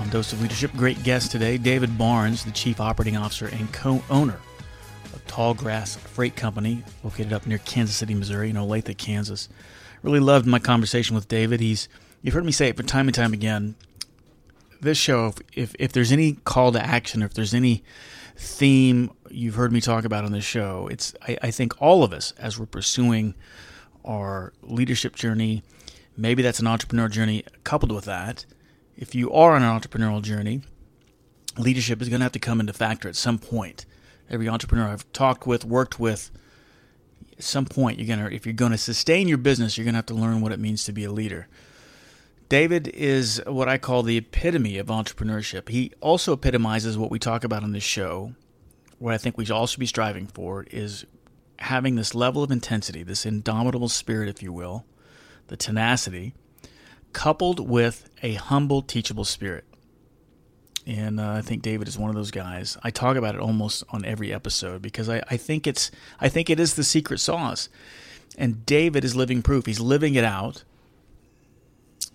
on Dose of Leadership. Great guest today, David Barnes, the Chief Operating Officer and co owner of Tallgrass Freight Company, located up near Kansas City, Missouri, in Olathe, Kansas. Really loved my conversation with David. He's you've heard me say it for time and time again. This show, if, if, if there's any call to action, or if there's any theme you've heard me talk about on this show, it's I, I think all of us as we're pursuing our leadership journey, maybe that's an entrepreneur journey coupled with that if you are on an entrepreneurial journey, leadership is going to have to come into factor at some point. Every entrepreneur I've talked with, worked with, at some point you're going to if you're going to sustain your business, you're going to have to learn what it means to be a leader. David is what I call the epitome of entrepreneurship. He also epitomizes what we talk about on this show. What I think we should all should be striving for is having this level of intensity, this indomitable spirit, if you will, the tenacity, coupled with a humble, teachable spirit. And uh, I think David is one of those guys. I talk about it almost on every episode because I, I think it's I think it is the secret sauce. And David is living proof. He's living it out.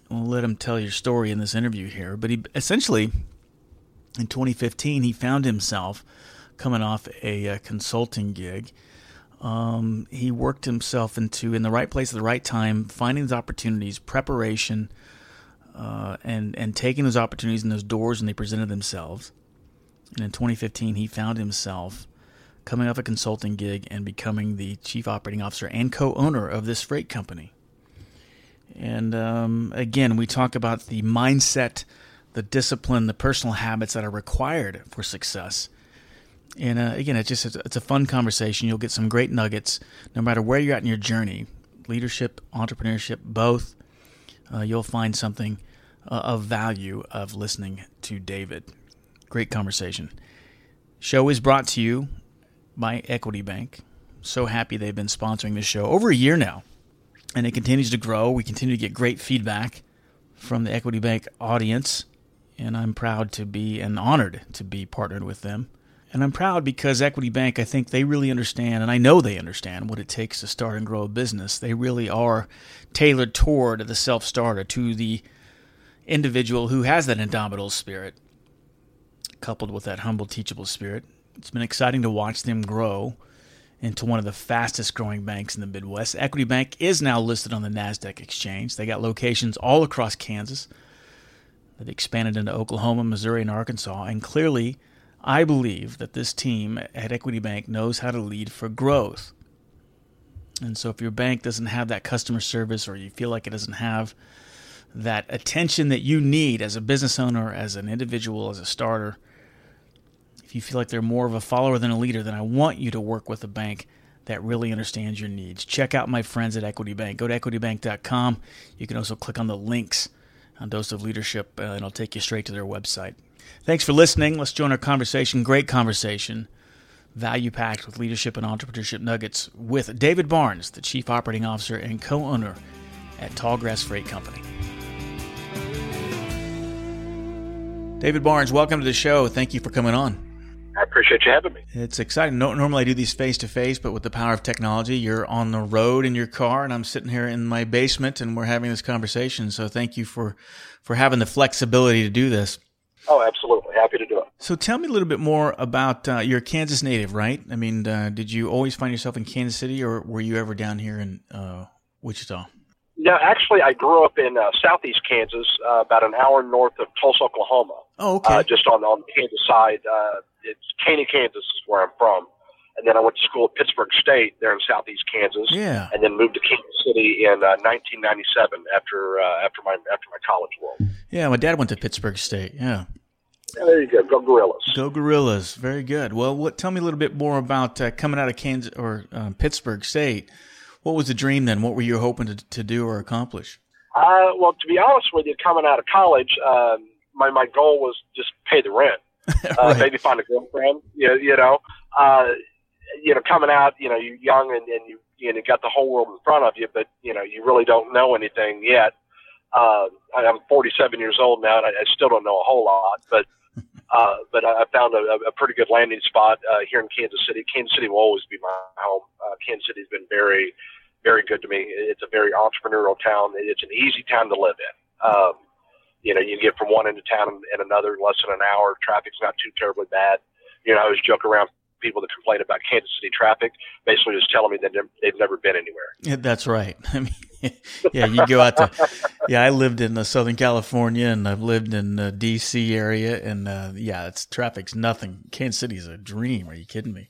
I'll let him tell your story in this interview here. But he essentially, in 2015, he found himself coming off a, a consulting gig um, he worked himself into in the right place at the right time, finding those opportunities, preparation, uh, and and taking those opportunities and those doors, when they presented themselves. And in 2015, he found himself coming off a consulting gig and becoming the chief operating officer and co-owner of this freight company. And um, again, we talk about the mindset, the discipline, the personal habits that are required for success and uh, again, it's just it's a fun conversation. You'll get some great nuggets, no matter where you're at in your journey, leadership, entrepreneurship, both. Uh, you'll find something uh, of value of listening to David. Great conversation. Show is brought to you by Equity Bank. So happy they've been sponsoring this show over a year now, and it continues to grow. We continue to get great feedback from the Equity Bank audience, and I'm proud to be and honored to be partnered with them. And I'm proud because Equity Bank, I think they really understand, and I know they understand what it takes to start and grow a business. They really are tailored toward the self starter, to the individual who has that indomitable spirit, coupled with that humble, teachable spirit. It's been exciting to watch them grow into one of the fastest growing banks in the Midwest. Equity Bank is now listed on the NASDAQ exchange. They got locations all across Kansas. They've expanded into Oklahoma, Missouri, and Arkansas, and clearly I believe that this team at Equity Bank knows how to lead for growth. And so if your bank doesn't have that customer service or you feel like it doesn't have that attention that you need as a business owner, as an individual, as a starter, if you feel like they're more of a follower than a leader, then I want you to work with a bank that really understands your needs. Check out my friends at Equity Bank. Go to equitybank.com. You can also click on the links on Dose of Leadership, uh, and it'll take you straight to their website. Thanks for listening. Let's join our conversation. Great conversation. Value packed with leadership and entrepreneurship nuggets with David Barnes, the Chief Operating Officer and co owner at Tallgrass Freight Company. David Barnes, welcome to the show. Thank you for coming on. I appreciate you having me. It's exciting. Normally I do these face to face, but with the power of technology, you're on the road in your car, and I'm sitting here in my basement, and we're having this conversation. So thank you for for having the flexibility to do this. Oh, absolutely. Happy to do it. So tell me a little bit more about uh, you're a Kansas native, right? I mean, uh, did you always find yourself in Kansas City, or were you ever down here in uh, Wichita? No, actually, I grew up in uh, southeast Kansas, uh, about an hour north of Tulsa, Oklahoma. Oh, okay. Uh, just on on the Kansas side. Uh, it's Caney, Kansas is where I'm from. And then I went to school at Pittsburg State there in southeast Kansas. Yeah. And then moved to Kansas City in uh, 1997 after uh, after my after my college world. Yeah, my dad went to Pittsburg State. Yeah. Yeah, there you go. Go Gorillas. Go Gorillas. Very good. Well, what? Tell me a little bit more about uh, coming out of Kansas or uh, Pittsburg State. What was the dream then? What were you hoping to, to do or accomplish? Uh, well, to be honest with you, coming out of college, um, my my goal was just pay the rent. Uh, right. maybe find a girlfriend. You, you know, uh, you know, coming out, you know, you're young and, and you you know got the whole world in front of you, but you know, you really don't know anything yet. Uh, I'm 47 years old now, and I, I still don't know a whole lot, but uh, but I found a, a pretty good landing spot uh, here in Kansas City. Kansas City will always be my home. Uh, Kansas City's been very, very good to me. It's a very entrepreneurial town. It's an easy town to live in. Um, you know, you can get from one end of town and another in less than an hour. Traffic's not too terribly bad. You know, I always joke around people that complain about Kansas City traffic, basically just telling me that they've- never been anywhere. Yeah, that's right. I mean, yeah, you go out to. Yeah, I lived in uh, Southern California and I've lived in the D.C. area, and uh, yeah, it's traffic's nothing. Kansas City is a dream. Are you kidding me?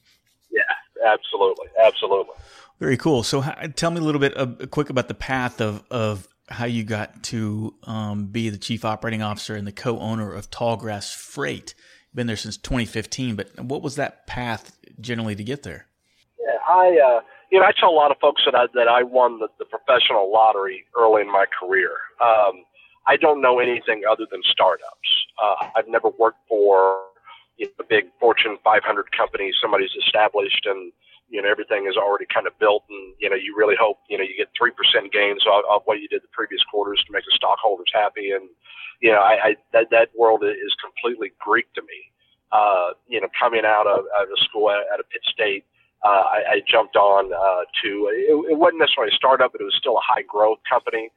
Yeah, absolutely, absolutely. Very cool. So, how, tell me a little bit uh, quick about the path of of how you got to um, be the chief operating officer and the co-owner of Tallgrass Freight. Been there since 2015, but what was that path generally to get there? Yeah, I uh, you know I tell a lot of folks that I that I won the, the professional lottery early in my career. Um, I don't know anything other than startups. Uh, I've never worked for you know, a big Fortune 500 company. Somebody's established and you know everything is already kind of built, and you know you really hope you know you get three percent gains off, what you did the previous quarters to make the stockholders happy. And you know I, I that that world is completely Greek to me. Uh, you know, coming out of, out of school at, at a Pitt State, uh, I, I jumped on uh, to it, it wasn't necessarily a startup, but it was still a high growth company.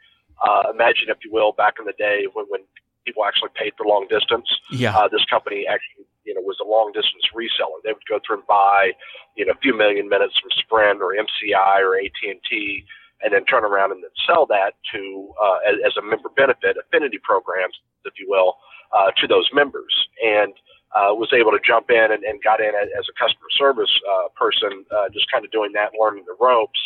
Uh, imagine, if you will, back in the day when, when people actually paid for long distance. Yeah, Uh, this company actually, you know, was a long distance reseller. They would go through and buy, you know, a few million minutes from Sprint or MCI or AT and T, and then turn around and then sell that to uh, as, as a member benefit, affinity programs, if you will, uh, to those members. And uh, was able to jump in and, and got in as, as a customer service uh, person, uh, just kind of doing that, learning the ropes.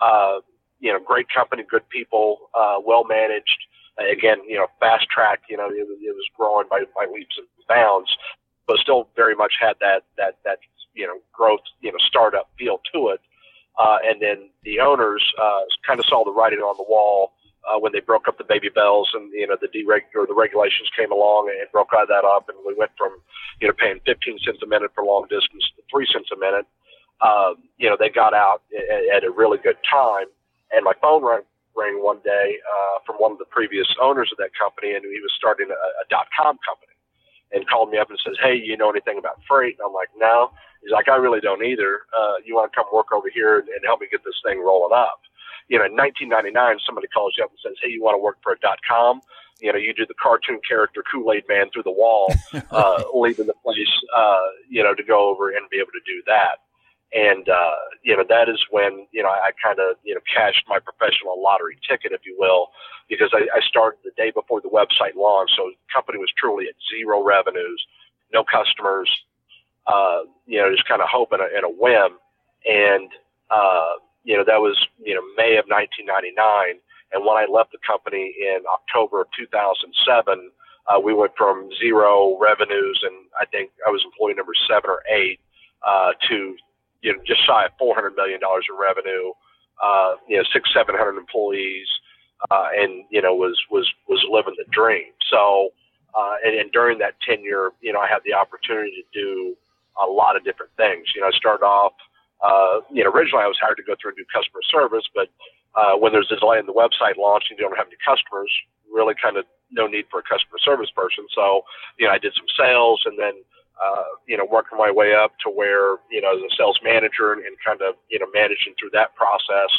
Uh, you know, great company, good people, uh, well managed. Again, you know, fast track. You know, it, it was growing by, by leaps and bounds, but still very much had that that that you know growth, you know, startup feel to it. Uh, and then the owners uh, kind of saw the writing on the wall uh, when they broke up the baby bells and you know the dereg or the regulations came along and broke all that up, and we went from you know paying 15 cents a minute for long distance to three cents a minute. Um, you know they got out at, at a really good time, and my phone rang, rang one day uh, from one of the previous owners of that company, and he was starting a, a dot com company, and called me up and says, "Hey, you know anything about freight?" And I'm like, "No." He's like, "I really don't either. Uh, you want to come work over here and, and help me get this thing rolling up?" you know, in 1999, somebody calls you up and says, "Hey, you want to work for a dot com?" You know, you do the cartoon character Kool Aid Man through the wall, uh, leaving the place, uh, you know, to go over and be able to do that. And uh, you know, that is when you know I, I kind of you know cashed my professional lottery ticket, if you will, because I, I started the day before the website launched, so the company was truly at zero revenues, no customers, uh, you know, just kind of hoping in a whim, and uh, you know, that was, you know, May of 1999. And when I left the company in October of 2007, uh, we went from zero revenues and I think I was employee number seven or eight, uh, to, you know, just shy of $400 million in revenue, uh, you know, six, 700 employees, uh, and, you know, was, was, was living the dream. So, uh, and, and during that tenure, you know, I had the opportunity to do a lot of different things. You know, I started off, uh, you know, originally I was hired to go through and do customer service, but uh, when there's a delay in the website launch and you don't have any customers, really kind of no need for a customer service person. So, you know, I did some sales and then, uh, you know, working my way up to where, you know, as a sales manager and, and kind of, you know, managing through that process.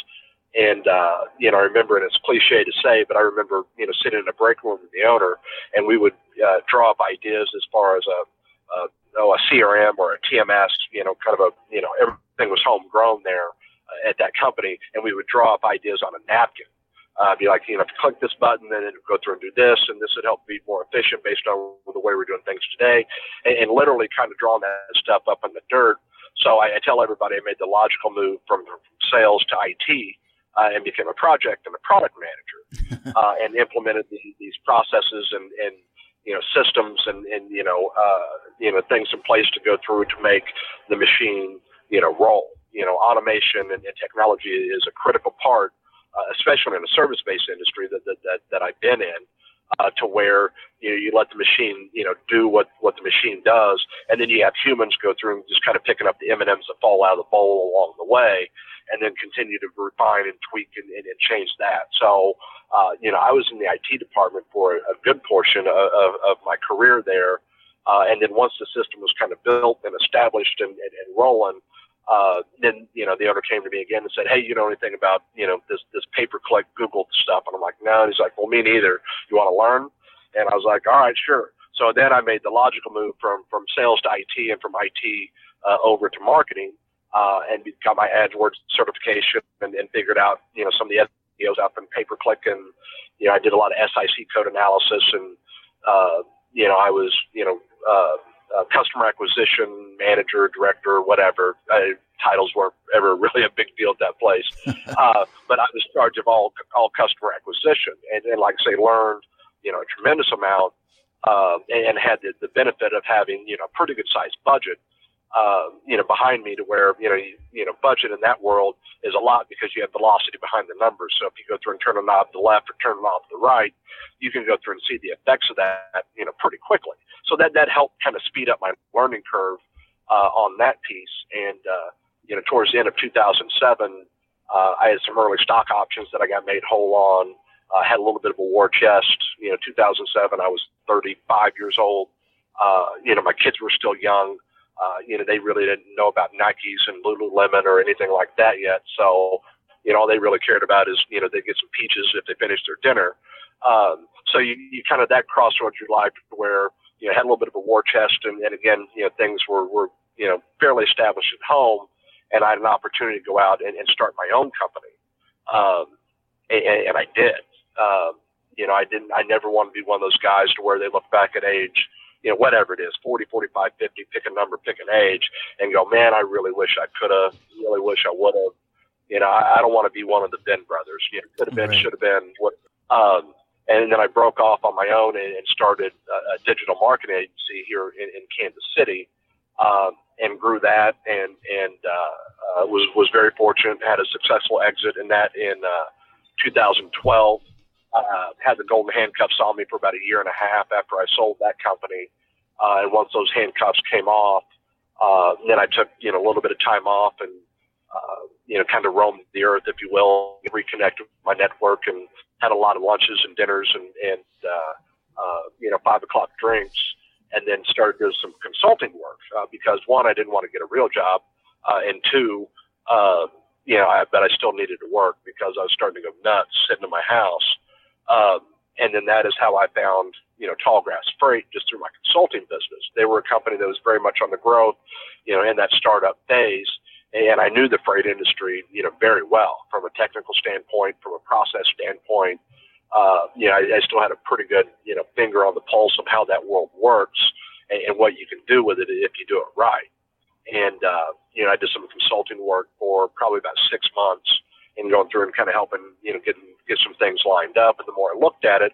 And, uh, you know, I remember, and it's cliche to say, but I remember, you know, sitting in a break room with the owner and we would uh, draw up ideas as far as a, a, oh, a CRM or a TMS, you know, kind of a, you know, everything was homegrown there uh, at that company. And we would draw up ideas on a napkin uh, be like, you know, if you click this button, then it would go through and do this, and this would help be more efficient based on the way we're doing things today, and, and literally kind of drawing that stuff up in the dirt. So I, I tell everybody I made the logical move from, sales to IT uh, and became a project and a product manager, uh, and implemented the, these processes and, and you know systems and, and you know uh, you know things in place to go through to make the machine you know roll. You know, automation and, and technology is a critical part uh, especially in a service-based industry that, that, that, that I've been in, uh, to where you know you let the machine you know do what what the machine does, and then you have humans go through and just kind of picking up the M and M's that fall out of the bowl along the way, and then continue to refine and tweak and, and, and change that. So uh, you know I was in the IT department for a, good portion of, of, of my career there, uh, and then once the system was kind of built and established and, and, and rolling uh, then you know the owner came to me again and said, "Hey, you know anything about you know this this pay per click Google stuff?" And I'm like, "No." And he's like, "Well, me neither. You want to learn?" And I was like, "All right, sure." So then I made the logical move from from sales to IT and from IT uh, over to marketing, uh, and got my AdWords certification and, and figured out you know some of the SEOs out from pay per click, and you know I did a lot of SIC code analysis, and uh, you know I was you know uh, uh, customer acquisition manager, director, whatever. Uh, titles weren't ever really a big deal at that place. uh, but I was in charge of all all customer acquisition, and, and like I say, learned you know a tremendous amount, uh, and had the, the benefit of having you know a pretty good sized budget uh, you know, behind me to where, you know, you, you know, budget in that world is a lot because you have velocity behind the numbers. So if you go through and turn a knob to the left or turn a knob to the right, you can go through and see the effects of that, you know, pretty quickly. So that, that helped kind of speed up my learning curve, uh, on that piece. And, uh, you know, towards the end of 2007, uh, I had some early stock options that I got made whole on, uh, had a little bit of a war chest. You know, 2007, I was 35 years old. Uh, you know, my kids were still young uh, you know, they really didn't know about Nikes and Lululemon or anything like that yet. So, you know, all they really cared about is, you know, they get some peaches if they finish their dinner. Um, so you, you kind of that crossroads your life where, you know, had a little bit of a war chest and, and again, you know, things were, were, you know, fairly established at home and I had an opportunity to go out and, and start my own company. Um, and, and I did. Um, you know, I didn't, I never want to be one of those guys to where they look back at age, you know, whatever it is, 40, 45, 50, pick a number, pick an age, and go, man, I really wish I could have, really wish I would have. You know, I, I don't want to be one of the Ben brothers. You know, could have been, right. should have been. What? Um, and then I broke off on my own and, and started a, a digital marketing agency here in, in Kansas City, um, and grew that, and and uh, uh, was was very fortunate. Had a successful exit in that in uh, 2012 uh, had the golden handcuffs on me for about a year and a half after I sold that company. Uh, and once those handcuffs came off, uh, then I took, you know, a little bit of time off and, uh, you know, kind of roamed the earth, if you will, reconnected with my network and had a lot of lunches and dinners and, and, uh, uh, you know, five o'clock drinks and then started doing some consulting work, uh, because one, I didn't want to get a real job. Uh, and two, uh, you know, I, but I still needed to work because I was starting to go nuts sitting in my house. Um, and then that is how I found, you know, Tallgrass Freight just through my consulting business. They were a company that was very much on the growth, you know, in that startup phase. And I knew the freight industry, you know, very well from a technical standpoint, from a process standpoint. Uh, you know, I, I still had a pretty good, you know, finger on the pulse of how that world works and, and what you can do with it if you do it right. And, uh, you know, I did some consulting work for probably about six months and going through and kind of helping, you know, getting get some things lined up. And the more I looked at it,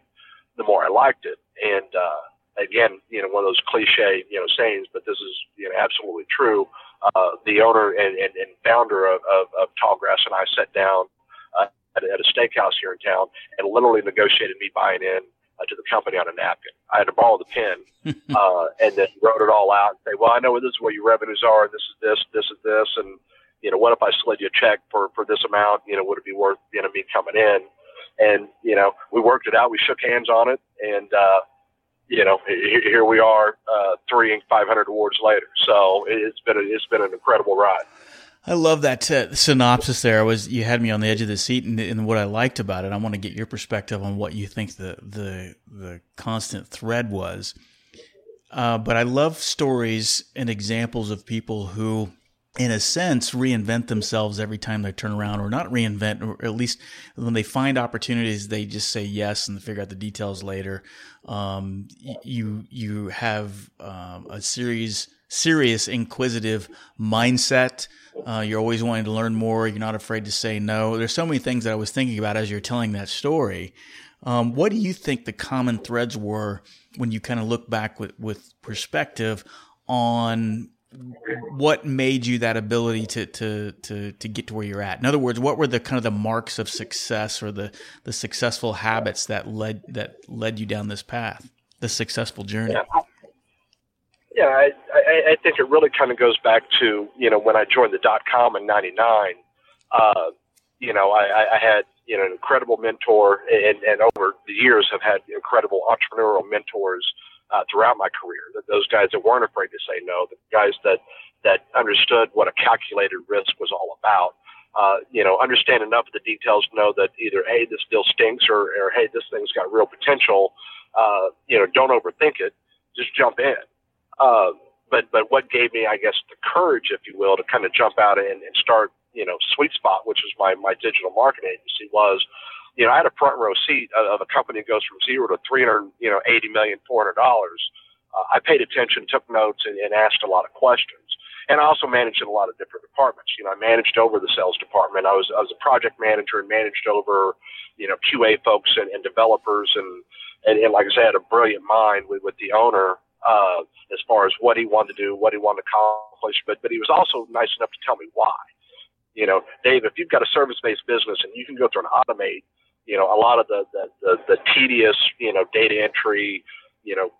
the more I liked it. And uh, again, you know, one of those cliche, you know, sayings, but this is you know absolutely true. Uh, the owner and, and, and founder of, of, of Tallgrass and I sat down uh, at, at a steakhouse here in town and literally negotiated me buying in uh, to the company on a napkin. I had to borrow the pen uh, and then wrote it all out and say, well, I know this is where your revenues are. This is this, this is this. And you know, what if I slid you a check for for this amount? You know, would it be worth you know me coming in? And you know, we worked it out. We shook hands on it, and uh, you know, here we are, uh, three and 500 awards later. So it's been a, it's been an incredible ride. I love that uh, synopsis. There I was you had me on the edge of the seat, and, and, what I liked about it. I want to get your perspective on what you think the the the constant thread was. Uh, but I love stories and examples of people who, in a sense, reinvent themselves every time they turn around, or not reinvent, or at least when they find opportunities, they just say yes and figure out the details later. Um, you you have um, a series serious inquisitive mindset. Uh, you're always wanting to learn more. You're not afraid to say no. There's so many things that I was thinking about as you're telling that story. Um, what do you think the common threads were when you kind of look back with, with perspective on what made you that ability to, to, to, to get to where you're at? In other words, what were the kind of the marks of success or the, the successful habits that led, that led you down this path, the successful journey? Yeah. Yeah, I, I, I think it really kind of goes back to you know when I joined the dot com in '99. Uh, you know, I, I had you know an incredible mentor, and, and over the years have had incredible entrepreneurial mentors uh, throughout my career. That those guys that weren't afraid to say no, the guys that that understood what a calculated risk was all about. Uh, you know, understand enough of the details to know that either hey, this deal stinks, or, or hey, this thing's got real potential. Uh, you know, don't overthink it. Just jump in. Uh, but but what gave me, I guess, the courage, if you will, to kind of jump out and, and start, you know, Sweet Spot, which was my my digital marketing agency, was, you know, I had a front row seat of, a company that goes from zero to three hundred, you know, eighty million, four hundred dollars. Uh, I paid attention, took notes, and, and asked a lot of questions. And I also managed in a lot of different departments. You know, I managed over the sales department. I was I was a project manager and managed over, you know, QA folks and, and developers and, and and like I said, a brilliant mind with with the owner uh, as far as what he wanted to do, what he wanted to accomplish. But but he was also nice enough to tell me why. You know, Dave, if you've got a service-based business and you can go through and automate, you know, a lot of the the, the, the tedious, you know, data entry, you know,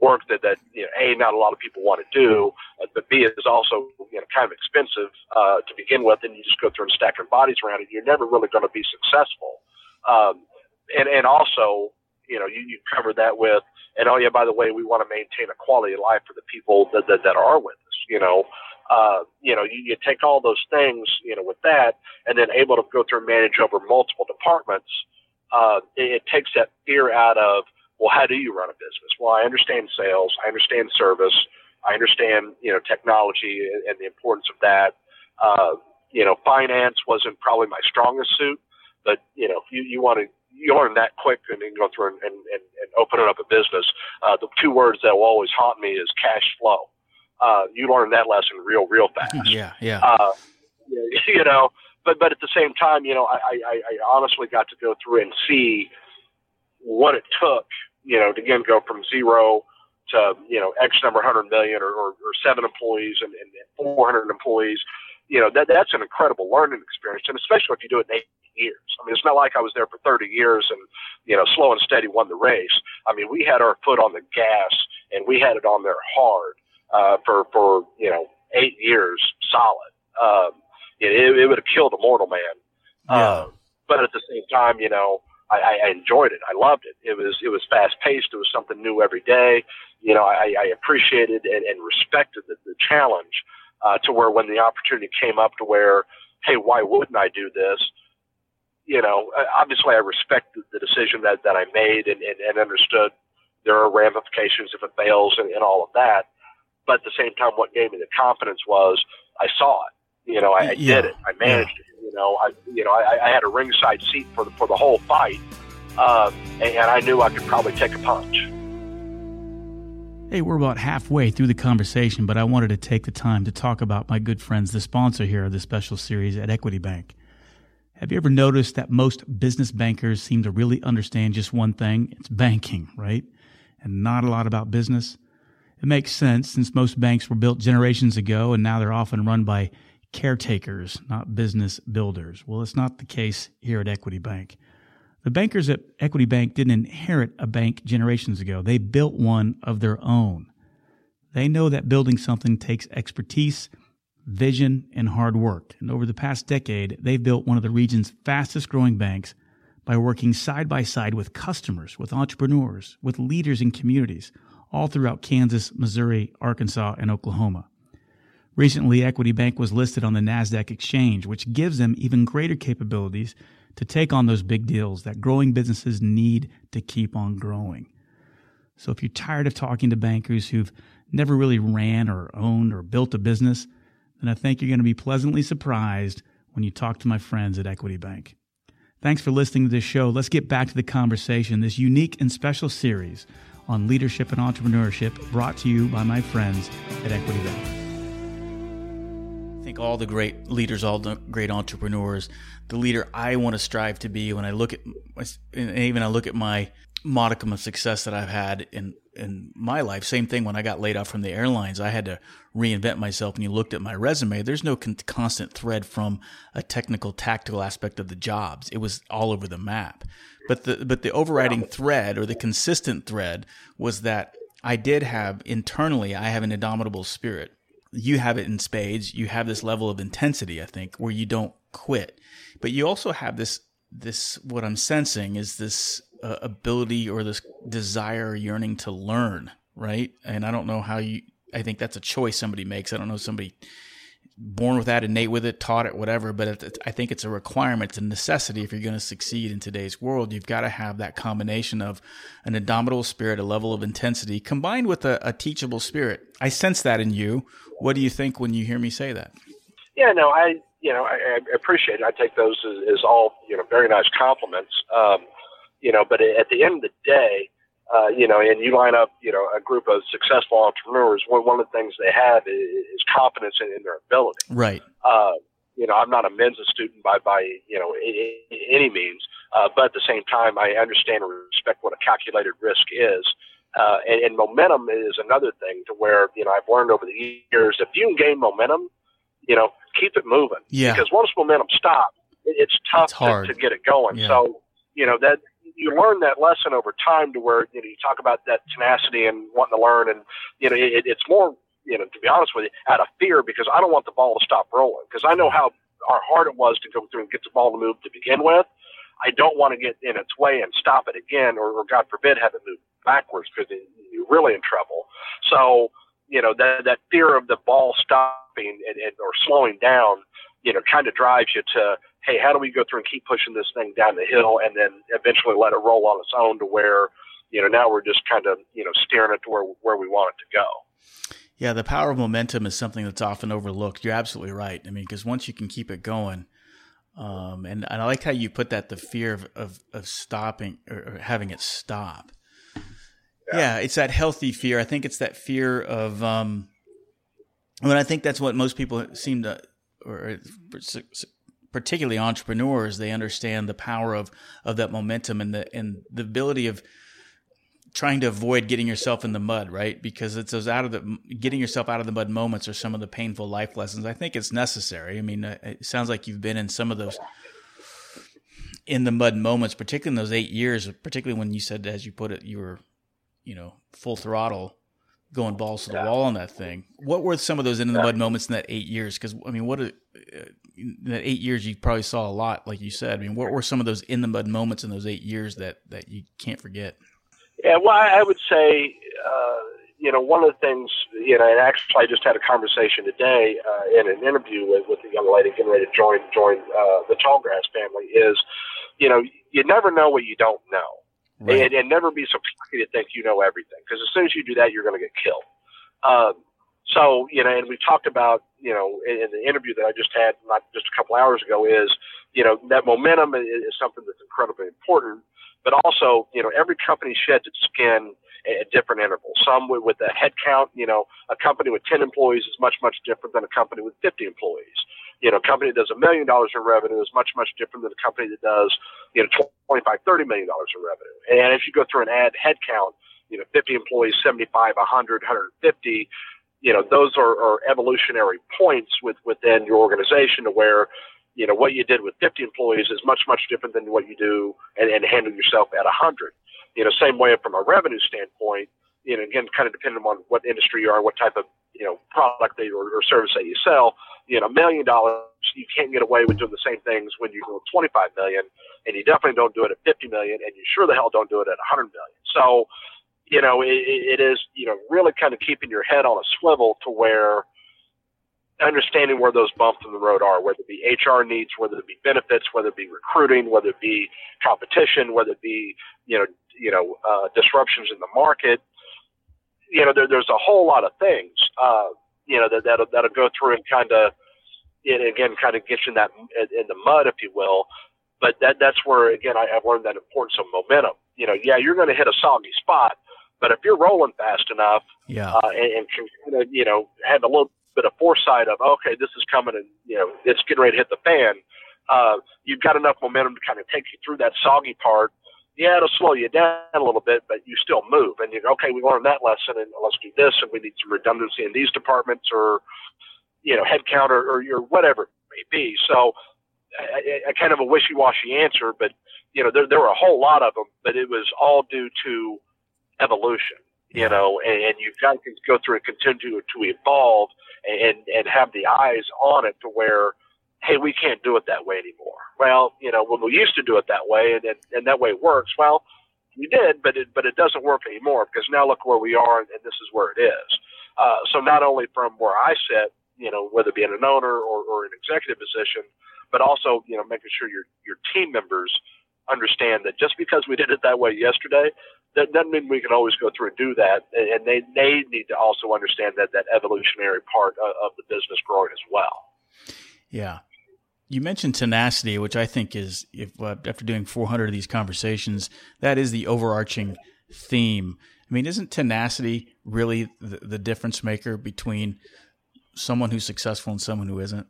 work that that you know, a not a lot of people want to do, uh, but b is also you know kind of expensive uh, to begin with, and you just go through and stack your bodies around it. You're never really going to be successful. Um, and and also, you know, you, you cover that with and oh yeah, by the way, we want to maintain a quality of life for the people that that, that are with us. You know, uh, you know, you, you take all those things, you know, with that, and then able to go through and manage over multiple departments. Uh, it, it takes that fear out of well, how do you run a business? Well, I understand sales, I understand service, I understand you know technology and, and the importance of that. Uh, you know, finance wasn't probably my strongest suit, but you know, you you want to you learn that quick and then go through and, and, and, and open up a business. Uh, the two words that will always haunt me is cash flow. Uh, you learn that lesson real, real fast. Yeah, yeah. Uh, you know, but but at the same time, you know, I, I, I honestly got to go through and see what it took, you know, to again go from zero to you know X number hundred million or, or, or seven employees and, and 400 employees. You know, that that's an incredible learning experience, and especially if you do it in eight years. I mean, it's not like I was there for 30 years and, you know, slow and steady won the race. I mean, we had our foot on the gas and we had it on there hard, uh, for, for, you know, eight years solid. Um, it, it would have killed a mortal man. Yeah. Uh, but at the same time, you know, I, I enjoyed it. I loved it. It was, it was fast paced. It was something new every day. You know, I, I appreciated and, and respected the, the challenge, uh, to where when the opportunity came up to where, hey, why wouldn't I do this? you know, obviously I respect the decision that, that I made and, and, and understood there are ramifications if it fails and, and all of that. But at the same time, what gave me the confidence was I saw it. You know, I, I yeah. did it. I managed yeah. it. You know, I you know I, I had a ringside seat for the for the whole fight, um, and, and I knew I could probably take a punch. Hey, we're about halfway through the conversation, but I wanted to take the time to talk about my good friends, the sponsor here of this special series at Equity Bank. Have you ever noticed that most business bankers seem to really understand just one thing? It's banking, right? And not a lot about business. It makes sense since most banks were built generations ago and now they're often run by caretakers, not business builders. Well, it's not the case here at Equity Bank. The bankers at Equity Bank didn't inherit a bank generations ago. They built one of their own. They know that building something takes expertise, vision, and hard work. And over the past decade, they've built one of the region's fastest growing banks by working side by side with customers, with entrepreneurs, with leaders in communities, all throughout Kansas, Missouri, Arkansas, and Oklahoma. Recently, Equity Bank was listed on the NASDAQ exchange, which gives them even greater capabilities to take on those big deals that growing businesses need to keep on growing. So if you're tired of talking to bankers who've never really ran or owned or built a business, then I think you're going to be pleasantly surprised when you talk to my friends at Equity Bank. Thanks for listening to this show. Let's get back to the conversation, this unique and special series on leadership and entrepreneurship brought to you by my friends at Equity Bank. I think all the great leaders, all the great entrepreneurs, the leader I want to strive to be when I look at, and even I look at my modicum of success that I've had in in my life. Same thing when I got laid off from the airlines. I had to reinvent myself. And you looked at my resume. There's no con- constant thread from a technical, tactical aspect of the jobs. It was all over the map. But the but the overriding thread or the consistent thread was that I did have internally. I have an indomitable spirit. You have it in spades. You have this level of intensity. I think where you don't quit, but you also have this this what I'm sensing is this uh, ability or this desire, yearning to learn, right? And I don't know how you. I think that's a choice somebody makes. I don't know somebody born with that, innate with it, taught it, whatever. But I think it's a requirement, it's a necessity if you're going to succeed in today's world. You've got to have that combination of an indomitable spirit, a level of intensity, combined with a, a teachable spirit. I sense that in you. What do you think when you hear me say that? Yeah, no, I you know I, I appreciate it. I take those as, as all you know very nice compliments. Um, you know, but at the end of the day, uh, you know, and you line up, you know, a group of successful entrepreneurs. One one of the things they have is, is confidence in, in, their ability. Right. Uh, you know, I'm not a Mensa student by by you know any means, uh, but at the same time, I understand and respect what a calculated risk is. Uh, and, and momentum is another thing to where you know I've learned over the years if you can gain momentum, you know, keep it moving. Yeah. Because once momentum stops, it, it's tough it's to, to, get it going. Yeah. So you know that you learn that lesson over time to where you know you talk about that tenacity and wanting to learn, and you know it, it's more you know to be honest with you out of fear because I don't want the ball to stop rolling because I know how hard it was to go through and get the ball to move to begin with. I don't want to get in its way and stop it again, or, or God forbid, have it move backwards because you're really in trouble. So you know that that fear of the ball stopping and, and or slowing down, you know, kind of drives you to hey, how do we go through and keep pushing this thing down the hill and then eventually let it roll on its own to where, you know, now we're just kind of, you know, steering it to where, where we want it to go. Yeah, the power of momentum is something that's often overlooked. You're absolutely right. I mean, because once you can keep it going, um, and, and I like how you put that the fear of, of, of stopping or, or, having it stop. Yeah. yeah. it's that healthy fear. I think it's that fear of, um, when I think that's what most people seem to, or particularly entrepreneurs, they understand the power of of that momentum and the and the ability of trying to avoid getting yourself in the mud, right? Because it's those out of the getting yourself out of the mud moments are some of the painful life lessons. I think it's necessary. I mean, uh, it sounds like you've been in some of those in the mud moments, particularly in those eight years, particularly when you said, as you put it, you were, you know, full throttle going balls to the yeah. wall on that thing. What were some of those in the mud moments in that eight years? Because I mean, what a, uh, that eight years you probably saw a lot, like you said. I mean, what were some of those in the mud moments in those eight years that that you can't forget? Yeah, well, I would say, uh, you know, one of the things, you know, and actually, I just had a conversation today uh, in an interview with, with a young lady getting ready to join join uh, the Tallgrass family. Is, you know, you never know what you don't know, right. and, and never be so cocky to think you know everything, because as soon as you do that, you're going to get killed. Um, so, you know, and we talked about, you know, in, in the interview that I just had, not just a couple hours ago, is, you know, that momentum is, is something that's incredibly important. But also, you know, every company sheds its skin at different intervals. Some with, with a head count, you know, a company with 10 employees is much, much different than a company with 50 employees. You know, a company that does a million dollars in revenue is much, much different than a company that does, you know, 25, 30 million dollars in revenue. And if you go through and add head count, you know, 50 employees, 75, 100, 150, you know, those are, are evolutionary points with, within your organization to where, you know, what you did with 50 employees is much, much different than what you do and, and handle yourself at 100. You know, same way from a revenue standpoint, you know, again, kind of depending on what industry you are, what type of, you know, product that or, or service that you sell, you know, a million dollars, you can't get away with doing the same things when you do 25 million, and you definitely don't do it at 50 million, and you sure the hell don't do it at 100 million. So, you know, it, it is, you know, really kind of keeping your head on a swivel to where understanding where those bumps in the road are, whether it be HR needs, whether it be benefits, whether it be recruiting, whether it be competition, whether it be, you know, you know, uh, disruptions in the market. You know, there, there's a whole lot of things, uh, you know, that, that'll, that'll go through and kind of, again, kind of get you in that, in the mud, if you will. But that, that's where, again, I, I've learned that importance of momentum. You know, yeah, you're going to hit a soggy spot, but if you're rolling fast enough, yeah, uh, and, and can, you know, have a little bit of foresight of, okay, this is coming and, you know, it's getting ready to hit the fan. Uh, you've got enough momentum to kind of take you through that soggy part. Yeah, it'll slow you down a little bit, but you still move. And you go, okay, we learned that lesson and let's do this. And we need some redundancy in these departments or, you know, headcount or, or your whatever it may be. So I, I kind of a wishy-washy answer, but, you know, there, there were a whole lot of them, but it was all due to evolution you know, and, and you've got to go through and continue to evolve and and have the eyes on it to where, hey, we can't do it that way anymore. Well, you know, when we used to do it that way, and and, and that way it works. Well, we did, but it but it doesn't work anymore because now look where we are, and this is where it is. Uh, so not only from where I sit, you know, whether it be an owner or, or an executive position, but also you know making sure your your team members understand that just because we did it that way yesterday that doesn't mean we can always go through and do that. And they, they need to also understand that that evolutionary part of, of the business growing as well. Yeah. You mentioned tenacity, which I think is, if uh, after doing 400 of these conversations, that is the overarching theme. I mean, isn't tenacity really the, the difference maker between someone who's successful and someone who isn't?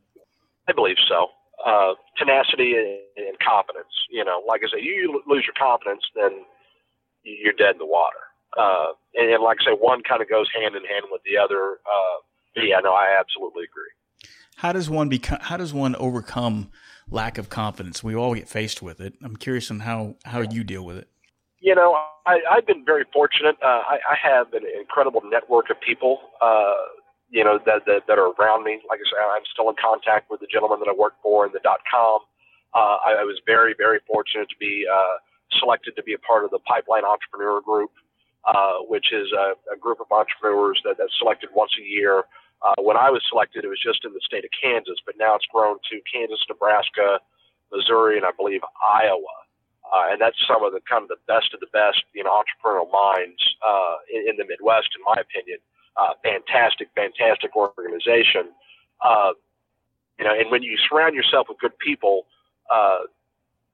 I believe so. Uh, tenacity and, confidence. You know, like I said, you lose your confidence, then you're dead in the water. Uh, and, and like I say, one kind of goes hand in hand with the other. Uh, yeah, no, I absolutely agree. How does one become? How does one overcome lack of confidence? We all get faced with it. I'm curious on how how you deal with it. You know, I, I've been very fortunate. Uh, I, I have an incredible network of people. Uh, you know that, that that are around me. Like I said, I'm still in contact with the gentleman that I worked for in the dot com. Uh, I, I was very very fortunate to be. Uh, selected to be a part of the Pipeline Entrepreneur Group, uh, which is a, a, group of entrepreneurs that, that's selected once a year. Uh, when I was selected, it was just in the state of Kansas, but now it's grown to Kansas, Nebraska, Missouri, and I believe Iowa. Uh, and that's some of the kind of the best of the best, you know, entrepreneurial minds uh, in, in the Midwest, in my opinion. Uh, fantastic, fantastic organization. Uh, you know, and when you surround yourself with good people, uh,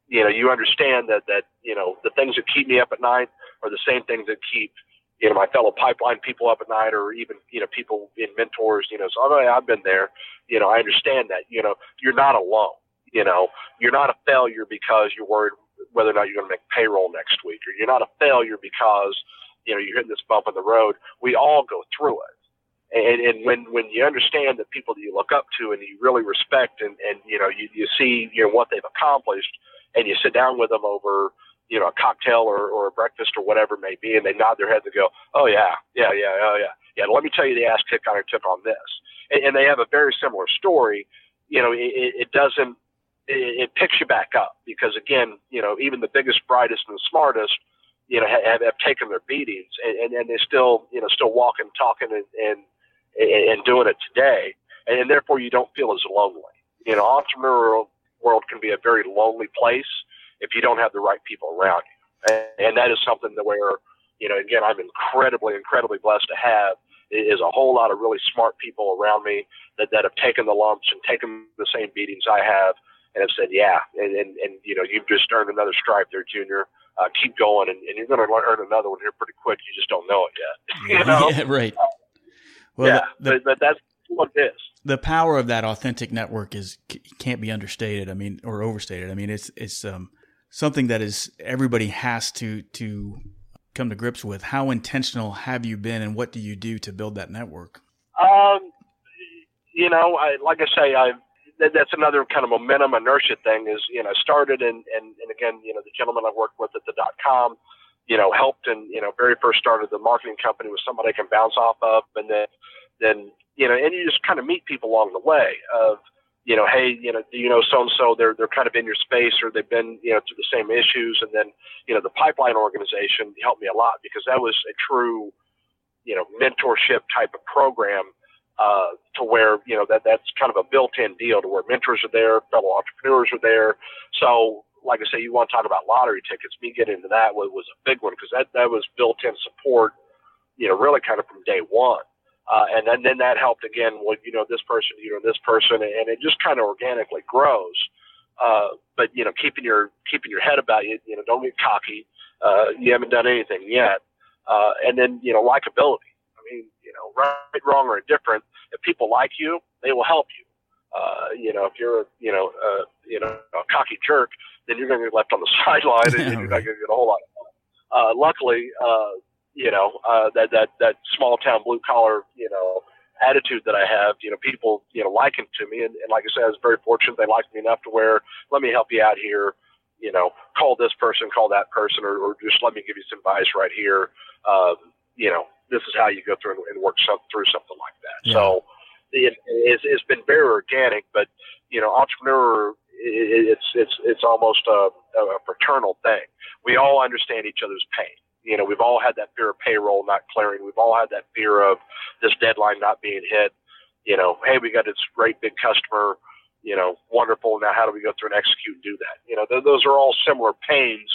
you know, you understand that that you know the things that keep me up at night are the same things that keep you know my fellow pipeline people up at night, or even you know people in mentors. You know, so I've been there. You know, I understand that. You know, you're not alone. You know, you're not a failure because you're worried whether or not you're going to make payroll next week, or you're not a failure because you know you're hitting this bump in the road. We all go through it. And, and when when you understand the people that you look up to and you really respect and and you know you, you see you know what they've accomplished and you sit down with them over, you know, a cocktail or, or a breakfast or whatever it may be, and they nod their heads and go, "Oh yeah, yeah, yeah, oh yeah, yeah." Let me tell you the ass kick I took on this, and, and they have a very similar story. You know, it, it doesn't. It, it picks you back up because again, you know, even the biggest, brightest, and smartest, you know, have, have taken their beatings, and, and, and they still, you know, still walking, talking, and and, and doing it today, and, and therefore you don't feel as lonely. You know, entrepreneurial world can be a very lonely place if you don't have the right people around you. And, and that is something that where, you know, again, I'm incredibly, incredibly blessed to have is a whole lot of really smart people around me that, that have taken the lumps and taken the same beatings I have and have said, yeah, and, and, and you know, you've just earned another stripe there, Junior. Uh, keep going, and, and you're going to earn another one here pretty quick. You just don't know it yet. you know? Yeah, right. Well, yeah, the, the, but, but that's what it is the power of that authentic network is can't be understated. I mean, or overstated. I mean, it's it's um, something that is everybody has to to come to grips with. How intentional have you been, and what do you do to build that network? Um, you know, I, like I say, I that, that's another kind of momentum inertia thing. Is you know started and and and again, you know, the gentleman I worked with at the dot com, you know, helped and, you know, very first started the marketing company with somebody I can bounce off of. And then, then, you know, and you just kind of meet people along the way of, you know, hey, you know, do you know so and so? They're they're kind of in your space, or they've been, you know, through the same issues. And then, you know, the pipeline organization helped me a lot because that was a true, you know, mentorship type of program. Uh, to where you know that that's kind of a built-in deal to where mentors are there, fellow entrepreneurs are there. So like I say, you want to talk about lottery tickets. Me getting into that was, was a big one because that, that was built in support, you know, really kind of from day one. Uh, and then, then that helped again with, you know, this person, you know, this person, and it just kind of organically grows. Uh, but, you know, keeping your, keeping your head about you, you know, don't get cocky. Uh, you haven't done anything yet. Uh, and then, you know, likability. I mean, you know, right, wrong, or indifferent. If people like you, they will help you. Uh, you know, if you're, you know, uh, you know, a cocky jerk, then you're going to get left on the sideline and, yeah, you're not going to get a whole lot. Of fun. Uh, luckily, uh, you know, uh, that that that small town blue collar, you know, attitude that I have, you know, people, you know, liken to me, and, and like I said, I was very fortunate. They liked me enough to where let me help you out here. You know, call this person, call that person, or, or just let me give you some advice right here. Um, you know, this is how you go through and, and work some, through something like that. Yeah. So it, it's, it's been very organic, but you know, entrepreneur it's it's it's almost a, a fraternal thing. We all understand each other's pain. You know, we've all had that fear of payroll not clearing. We've all had that fear of this deadline not being hit. You know, hey, we got this great big customer. You know, wonderful. Now, how do we go through and execute and do that? You know, th- those are all similar pains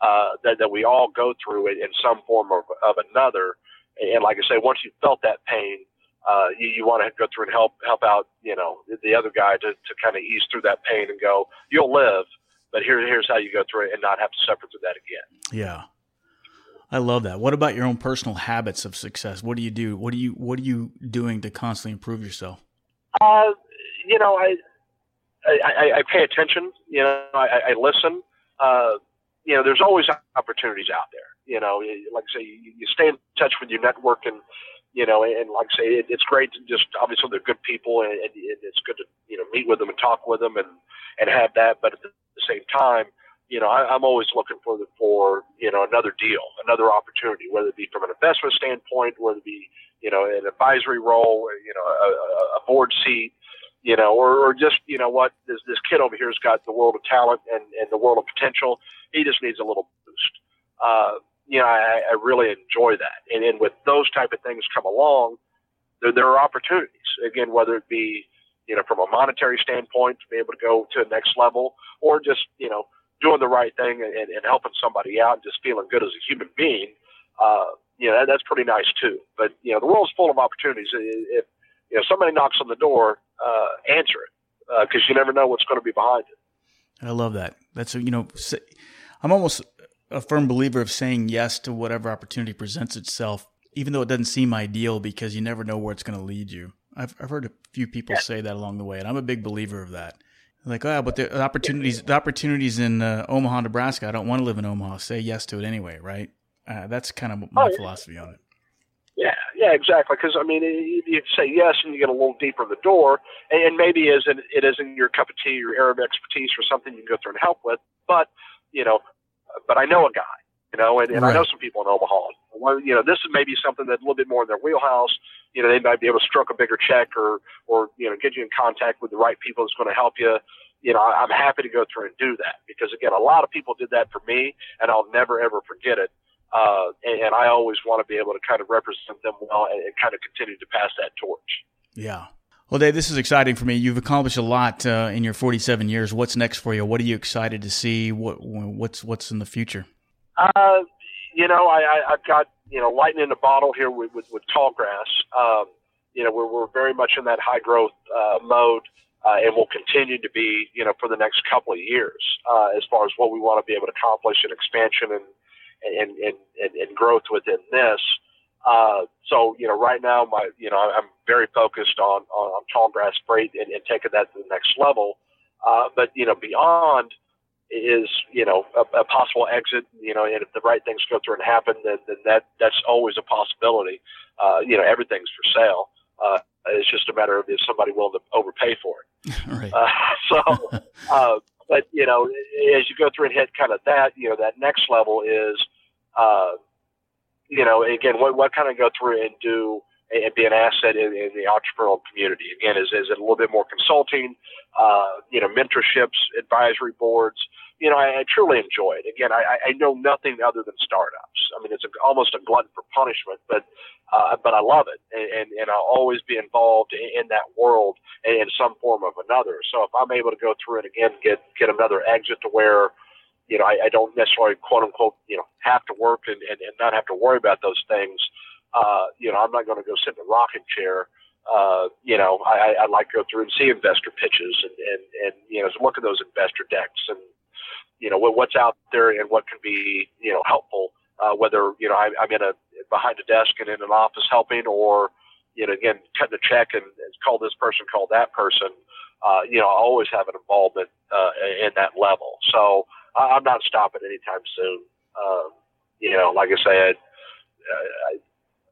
uh, that that we all go through in, in some form of, of another. And like I say, once you've felt that pain, uh, you, you want to go through and help help out, you know, the, the other guy to, to kind of ease through that pain and go, you'll live, but here here's how you go through it and not have to suffer through that again. Yeah. I love that. What about your own personal habits of success? What do you do? What do you what are you doing to constantly improve yourself? Uh, you know, I I, I pay attention. You know, I, I listen. Uh, you know, there's always opportunities out there. You know, like I say, you, you stay in touch with your network and you know, and like I say, it, it's great to just obviously they're good people, and, and it's good to you know meet with them and talk with them and and have that. But at the same time, you know, I, I'm always looking for the for you know another deal, another opportunity, whether it be from an investment standpoint, whether it be you know an advisory role, you know, a, a board seat, you know, or, or just you know what this this kid over here's got the world of talent and and the world of potential. He just needs a little boost. Uh, you know, I, I really enjoy that. And, and with those type of things come along, there, there are opportunities. Again, whether it be, you know, from a monetary standpoint to be able to go to the next level or just, you know, doing the right thing and, and helping somebody out and just feeling good as a human being, uh, you know, that, that's pretty nice too. But, you know, the world's full of opportunities. If, you know, somebody knocks on the door, uh, answer it because uh, you never know what's going to be behind it. I love that. That's, you know, I'm almost a firm believer of saying yes to whatever opportunity presents itself, even though it doesn't seem ideal because you never know where it's going to lead you. I've, I've heard a few people say that along the way, and I'm a big believer of that. Like, oh, but the opportunities, the opportunities in uh, Omaha, Nebraska. I don't want to live in Omaha. Say yes to it anyway, right? Uh, that's kind of my oh, yeah. philosophy on it. Yeah, yeah, exactly. Because I mean, you say yes, and you get a little deeper in the door, and, maybe is it, it isn't your cup of tea, your Arab expertise, or something you can go through and help with. But you know, but I know a guy, you know, and, and right. I know some people in Omaha. Well, you know, this is maybe something that's a little bit more in their wheelhouse. You know, they might be able to stroke a bigger check or, or, you know, get you in contact with the right people that's going to help you. You know, I'm happy to go through and do that because again, a lot of people did that for me and I'll never ever forget it. Uh, and, and I always want to be able to kind of represent them well and, and kind of continue to pass that torch. Yeah. Well, Dave, this is exciting for me. You've accomplished a lot uh, in your 47 years. What's next for you? What are you excited to see? What what's what's in the future? Uh, you know, I, I, have got you know lightning in a bottle here with with, with Tallgrass. Um, you know, we're we're very much in that high growth uh, mode, uh, and will continue to be you know for the next couple of years uh, as far as what we want to be able to accomplish in expansion and and and, and, and growth within this. Uh, so, you know, right now, my, you know, I'm very focused on, on, on tallgrass freight and, and taking that to the next level. Uh, but, you know, beyond is, you know, a, a possible exit, you know, and if the right things go through and happen, then, then that, that's always a possibility. Uh, you know, everything's for sale. Uh, it's just a matter of if somebody willing to overpay for it. right. Uh, so, uh, but you know, as you go through and hit kind of that, you know, that next level is, uh, you know, again, what what kind of go through and do and be an asset in, in the entrepreneurial community. Again, is is it a little bit more consulting, uh, you know, mentorships, advisory boards. You know, I, I truly enjoy it. Again, I, I know nothing other than startups. I mean, it's a, almost a glutton for punishment, but uh, but I love it, and, and, and I'll always be involved in, in that world in some form of another. So if I'm able to go through it again, get get another exit to where you know, I, I don't necessarily quote unquote, you know, have to work and, and, and not have to worry about those things. Uh, you know, I'm not going to go sit in a rocking chair. Uh, you know, I, I like to go through and see investor pitches and, and, and, you know, look at those investor decks and, you know, what, what's out there and what can be, you know, helpful. Uh, whether, you know, I, I'm in a, behind a desk and in an office helping or, you know, again, cutting a check and, call this person, call that person. Uh, you know, I always have an involvement, uh, in that level. So, I'm not stopping anytime soon. Um, you know, like I said, I, I,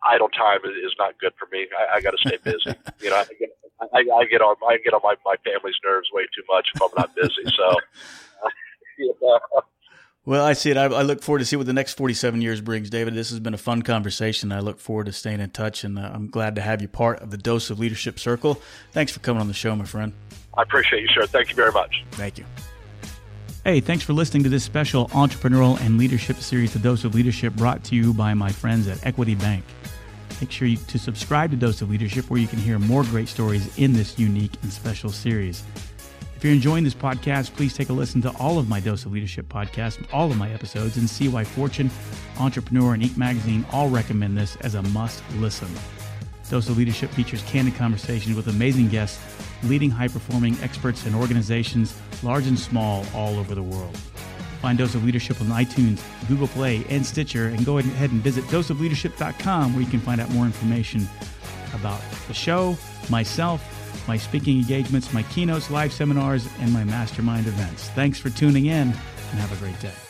idle time is not good for me. I, I got to stay busy. you know, I get, I, I get on I get on my, my family's nerves way too much if I'm not busy. So, you know. Well, I see it. I, I, look forward to see what the next 47 years brings, David. This has been a fun conversation. I look forward to staying in touch, and uh, I'm glad to have you part of the Dose of Leadership Circle. Thanks for coming on the show, my friend. I appreciate you, sir. Thank you very much. Thank you. Hey, thanks for listening to this special entrepreneurial and leadership series, The Dose of Leadership, brought to you by my friends at Equity Bank. Make sure you, to subscribe to Dose of Leadership, where you can hear more great stories in this unique and special series. If you're enjoying this podcast, please take a listen to all of my Dose of Leadership podcasts, all of my episodes, and see why Fortune, Entrepreneur, and Inc. magazine all recommend this as a must listen. Dose of Leadership features candid conversations with amazing guests, leading high performing experts and organizations, large and small, all over the world. Find Dose of Leadership on iTunes, Google Play, and Stitcher, and go ahead and visit doseofleadership.com where you can find out more information about the show, myself, my speaking engagements, my keynotes, live seminars, and my mastermind events. Thanks for tuning in and have a great day.